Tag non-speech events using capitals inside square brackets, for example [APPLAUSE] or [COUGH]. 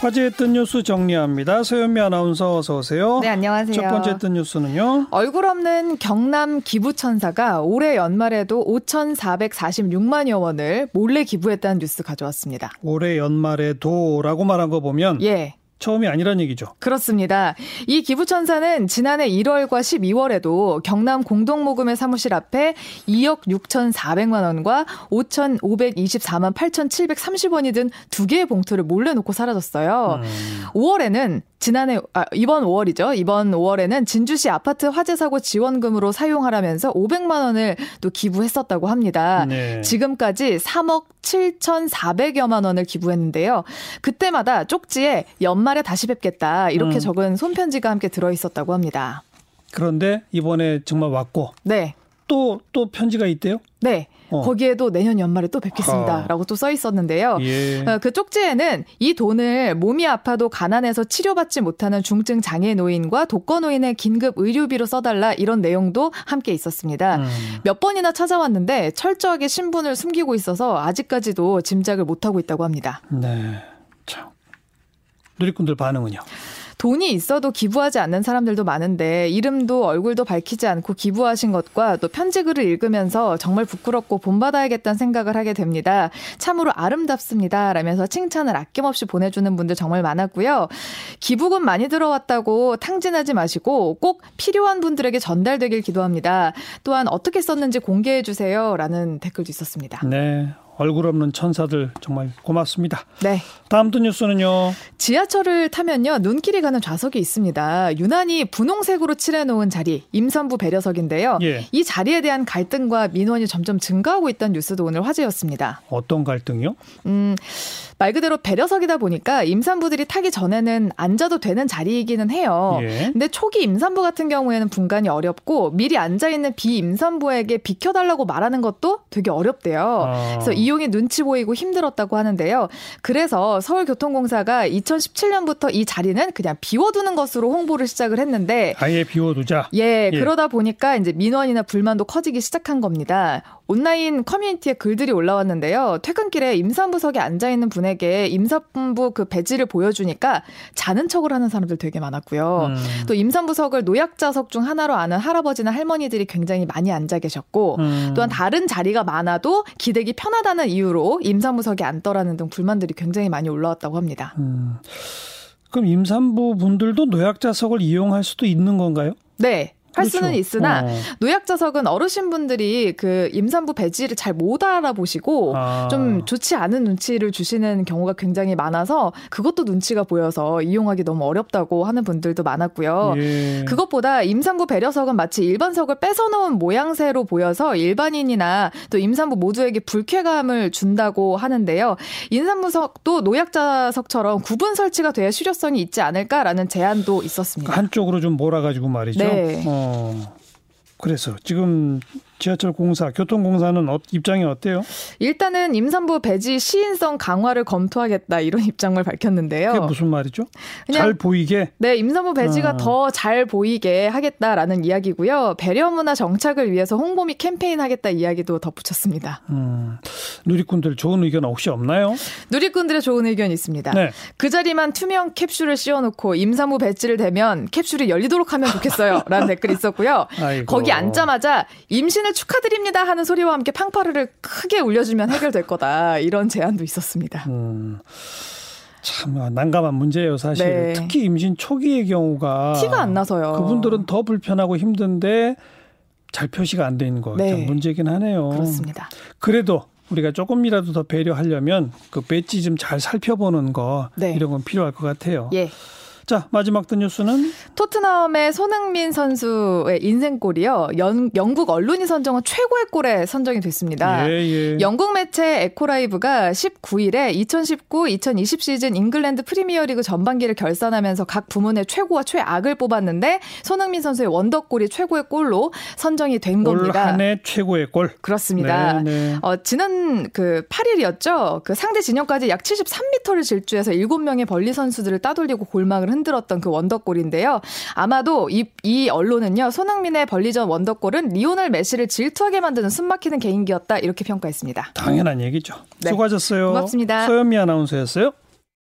화제했던 뉴스 정리합니다. 서현미 아나운서 어서 오세요. 네, 안녕하세요. 첫 번째 했던 뉴스는요. 얼굴 없는 경남 기부천사가 올해 연말에도 5,446만여 원을 몰래 기부했다는 뉴스 가져왔습니다. 올해 연말에도라고 말한 거 보면 예. 처음이 아니란 얘기죠. 그렇습니다. 이 기부천사는 지난해 1월과 12월에도 경남 공동모금회 사무실 앞에 2억 6,400만 원과 5,524만 8,730원이 든 두 개의 봉투를 몰래 놓고 사라졌어요. 음. 5월에는 지난해 아, 이번 5월이죠. 이번 5월에는 진주시 아파트 화재 사고 지원금으로 사용하라면서 500만 원을 또 기부했었다고 합니다. 네. 지금까지 3억 7,400여만 원을 기부했는데요. 그때마다 쪽지에 연 말에 다시 뵙겠다 이렇게 음. 적은 손편지가 함께 들어 있었다고 합니다. 그런데 이번에 정말 왔고 네. 또, 또 편지가 있대요? 네. 어. 거기에도 내년 연말에 또 뵙겠습니다. 아. 라고 또 써 있었는데요. 예. 어, 그 쪽지에는 이 돈을 몸이 아파도 가난해서 치료받지 못하는 중증 장애 노인과 독거 노인의 긴급 의료비로 써달라 이런 내용도 함께 있었습니다. 음. 몇 번이나 찾아왔는데 철저하게 신분을 숨기고 있어서 아직까지도 짐작을 못하고 있다고 합니다. 네. 참. 누리꾼들 반응은요? 돈이 있어도 기부하지 않는 사람들도 많은데 이름도 얼굴도 밝히지 않고 기부하신 것과 또 편지글을 읽으면서 정말 부끄럽고 본받아야겠다는 생각을 하게 됩니다. 참으로 아름답습니다. 라면서 칭찬을 아낌없이 보내주는 분들 정말 많았고요. 기부금 많이 들어왔다고 탕진하지 마시고 꼭 필요한 분들에게 전달되길 기도합니다. 또한 어떻게 썼는지 공개해 주세요. 라는 댓글도 있었습니다. 네. 얼굴 없는 천사들 정말 고맙습니다. 네. 다음 또 뉴스는요. 지하철을 타면요 눈길이 가는 좌석이 있습니다. 유난히 분홍색으로 칠해놓은 자리 임산부 배려석인데요. 예. 이 자리에 대한 갈등과 민원이 점점 증가하고 있다는 뉴스도 오늘 화제였습니다. 어떤 갈등이요? 음. 말 그대로 배려석이다 보니까 임산부들이 타기 전에는 앉아도 되는 자리이기는 해요. 예. 근데 초기 임산부 같은 경우에는 분간이 어렵고 미리 앉아 있는 비임산부에게 비켜달라고 말하는 것도 되게 어렵대요. 아. 그래서 이 용이 눈치 보이고 힘들었다고 하는데요. 그래서 서울교통공사가 2017년부터 이 자리는 그냥 비워두는 것으로 홍보를 시작을 했는데 아예 비워두자. 예, 예. 그러다 보니까 이제 민원이나 불만도 커지기 시작한 겁니다. 온라인 커뮤니티에 글들이 올라왔는데요. 퇴근길에 임산부석에 앉아 있는 분에게 임산부 그 배지를 보여주니까 자는 척을 하는 사람들 되게 많았고요. 음. 또 임산부석을 노약자석 중 하나로 아는 할아버지나 할머니들이 굉장히 많이 앉아 계셨고 음. 또한 다른 자리가 많아도 기대기 편하다는 이유로 임산부석에 앉더라는 등 불만들이 굉장히 많이 올라왔다고 합니다. 음. 그럼 임산부 분들도 노약자석을 이용할 수도 있는 건가요? 네. 할 그렇죠. 수는 있으나 어. 노약자석은 어르신분들이 그 임산부 배지를 잘 못 알아보시고 아. 좀 좋지 않은 눈치를 주시는 경우가 굉장히 많아서 그것도 눈치가 보여서 이용하기 너무 어렵다고 하는 분들도 많았고요. 예. 그것보다 임산부 배려석은 마치 일반석을 뺏어놓은 모양새로 보여서 일반인이나 또 임산부 모두에게 불쾌감을 준다고 하는데요. 임산부석도 노약자석처럼 구분 설치가 돼야 실효성이 있지 않을까라는 제안도 있었습니다. 한쪽으로 좀 몰아가지고 말이죠. 네. 어. 그래서 지금 지하철 공사, 교통공사는 어, 입장이 어때요? 일단은 임산부 배지 시인성 강화를 검토하겠다 이런 [LAUGHS] 입장을 밝혔는데요. 그게 무슨 말이죠? 잘 보이게? 네, 임산부 배지가 어. 더잘 보이게 하겠다라는 이야기고요. 배려 문화 정착을 위해서 홍보 및 캠페인 하겠다 이야기도 덧붙였습니다. 음, 누리꾼들 좋은 의견 혹시 없나요? 누리꾼들의 좋은 의견이 있습니다. 네. 그 자리만 투명 캡슐을 씌워놓고 임산부 배지를 대면 캡슐이 열리도록 하면 좋겠어요. 라는 [LAUGHS] 댓글이 있었고요. 아이고. 거기 앉자마자 임신 임신을 축하드립니다 하는 소리와 함께 팡파르를 크게 울려주면 해결될 [LAUGHS] 거다. 이런 제안도 있었습니다. 음. 참 난감한 문제예요, 사실. 네. 특히 임신 초기의 경우가 티가 안 나서요. 그분들은 더 불편하고 힘든데 잘 표시가 안 돼 있는 거 네. 문제긴 하네요. 그렇습니다. 그래도 우리가 조금이라도 더 배려하려면 그 배지 좀 잘 살펴보는 거 네. 이런 건 필요할 것 같아요. 예. 자, 마지막 뜬 뉴스는 토트넘의 손흥민 선수의 인생골이요. 연, 영국 언론이 선정한 최고의 골에 선정이 됐습니다. 예, 예. 영국 매체 에코라이브가 19일에 2019-2020 시즌 잉글랜드 프리미어리그 전반기를 결산하면서 각 부문의 최고와 최악을 뽑았는데 손흥민 선수의 wonder goal이 최고의 골로 선정이 된 겁니다. 한해 최고의 골. 그렇습니다. 네, 네. 어, 지난 그 8일이었죠. 그 상대 진영까지 약 73m를 질주해서 7명의 벌리 선수들을 따돌리고 골망을 흔들었던 그 원더골인데요. 아마도 이, 이 언론은요, 손흥민의 벌리전 원더골은 리오넬 메시를 질투하게 만드는 숨막히는 개인기였다. 이렇게 평가했습니다. 당연한 얘기죠. 네. 수고하셨어요. 고맙습니다. 소연미 아나운서였어요.